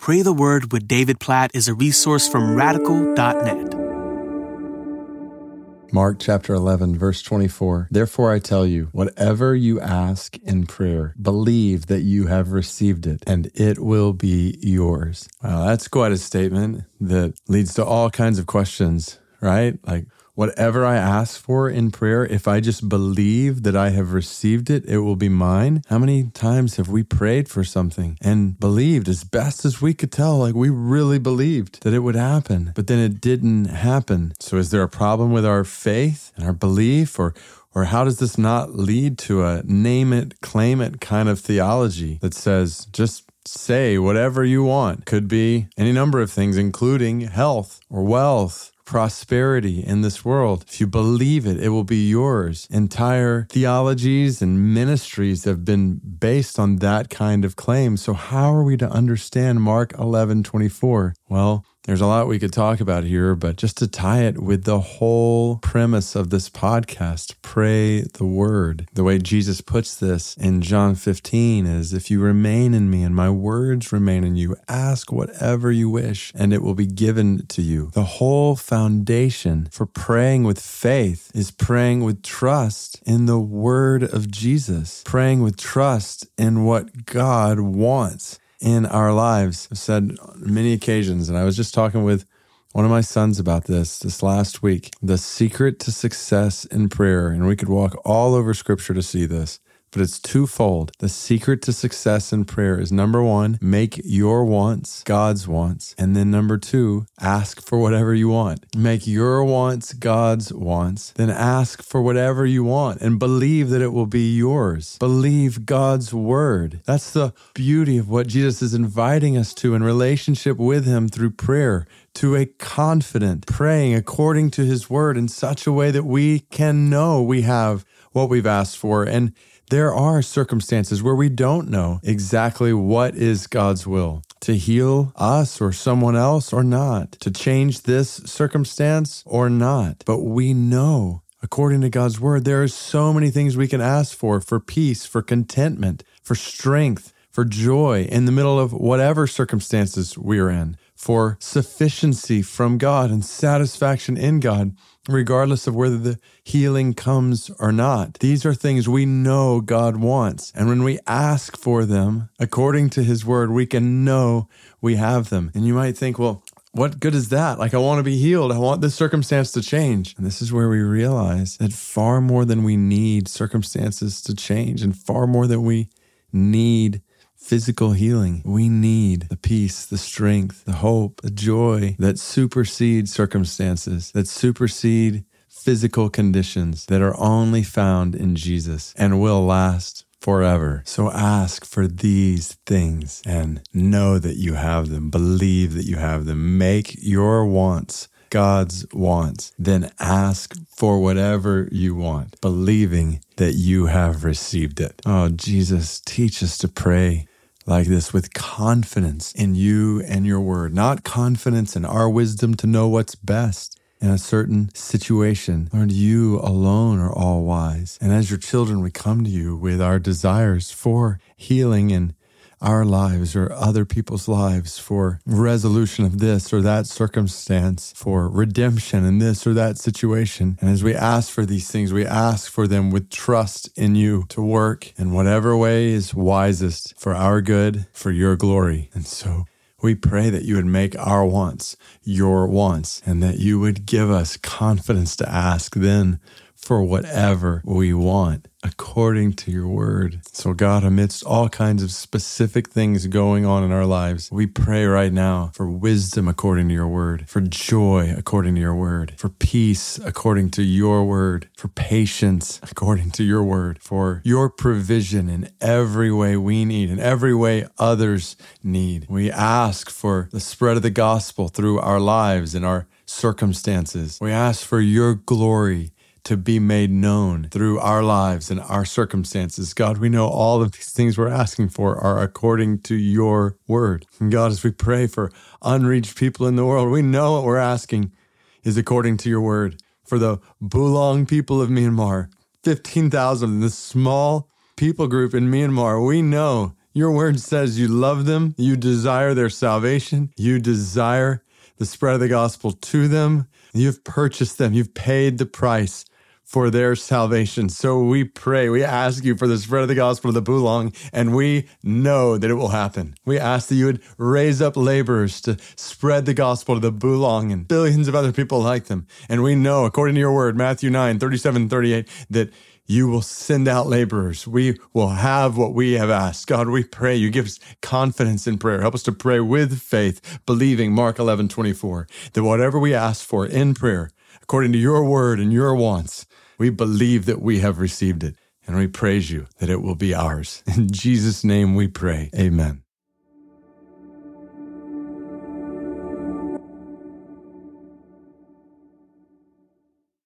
Pray the Word with David Platt is a resource from radical.net. Mark chapter 11, verse 24. Therefore I tell you, whatever you ask in prayer, believe that you have received it and it will be yours. Wow, that's quite a statement that leads to all kinds of questions, right? Like, Whatever I ask for in prayer, if I just believe that I have received it, it will be mine. How many times have we prayed for something and believed as best as we could tell, like we really believed that it would happen, but then it didn't happen? So is there a problem with our faith and our belief or or how does this not lead to a name it, claim it kind of theology that says just say whatever you want? Could be any number of things, including health or wealth prosperity in this world. If you believe it, it will be yours. Entire theologies and ministries have been based on that kind of claim. So how are we to understand Mark 11, 24? Well, there's a lot we could talk about here, but just to tie it with the whole premise of this podcast, pray the word. The way Jesus puts this in John 15 is if you remain in me and my words remain in you, ask whatever you wish and it will be given to you. The whole foundation for praying with faith is praying with trust in the word of Jesus, praying with trust in what God wants in our lives. I've said many occasions, and I was just talking with one of my sons about this this last week. The secret to success in prayer, and we could walk all over scripture to see this, but it's twofold. The secret to success in prayer is number one, make your wants God's wants. And then number two, ask for whatever you want. Make your wants God's wants. Then ask for whatever you want and believe that it will be yours. Believe God's word. That's the beauty of what Jesus is inviting us to in relationship with Him through prayer to a confident praying according to his word in such a way that we can know we have what we've asked for. And there are circumstances where we don't know exactly what is God's will to heal us or someone else or not, to change this circumstance or not. But we know, according to God's word, there are so many things we can ask for for peace, for contentment, for strength, for joy in the middle of whatever circumstances we are in, for sufficiency from God and satisfaction in God regardless of whether the healing comes or not. These are things we know God wants. And when we ask for them according to his word, we can know we have them. And you might think, well, what good is that? Like, I want to be healed. I want this circumstance to change. And this is where we realize that far more than we need circumstances to change, and far more than we need physical healing. We need the peace, the strength, the hope, the joy that supersede circumstances, that supersede physical conditions that are only found in Jesus and will last forever. So ask for these things and know that you have them. Believe that you have them. Make your wants God's wants. Then ask for whatever you want, believing that you have received it. Oh, Jesus, teach us to pray like this with confidence in you and your word, not confidence in our wisdom to know what's best in a certain situation. Lord, you alone are all wise. And as your children, we come to you with our desires for healing and our lives or other people's lives for resolution of this or that circumstance, for redemption in this or that situation. And as we ask for these things, we ask for them with trust in you to work in whatever way is wisest for our good, for your glory. And so we pray that you would make our wants your wants and that you would give us confidence to ask then for whatever we want according to your word. So, God, amidst all kinds of specific things going on in our lives, we pray right now for wisdom according to your word, for joy according to your word, for peace according to your word, for patience according to your word, for your provision in every way we need, in every way others need. We ask for the spread of the gospel through our lives and our circumstances. We ask for your glory to be made known through our lives and our circumstances. God, we know all of these things we're asking for are according to your word. And God, as we pray for unreached people in the world, we know what we're asking is according to your word. For the Bulong people of Myanmar, 15,000, this small people group in Myanmar, we know Your word says you love them, you desire their salvation, you desire the spread of the gospel to them. You've purchased them, you've paid the price for their salvation. So we pray, we ask you for the spread of the gospel of the Bulong, and we know that it will happen. We ask that you would raise up laborers to spread the gospel to the Bulong and billions of other people like them. And we know, according to your word, Matthew 9, 37, 38, that you will send out laborers. We will have what we have asked. God, we pray you give us confidence in prayer. Help us to pray with faith, believing Mark 11, 24, that whatever we ask for in prayer, according to your word and your wants, we believe that we have received it, and we praise you that it will be ours. In Jesus' name we pray. Amen.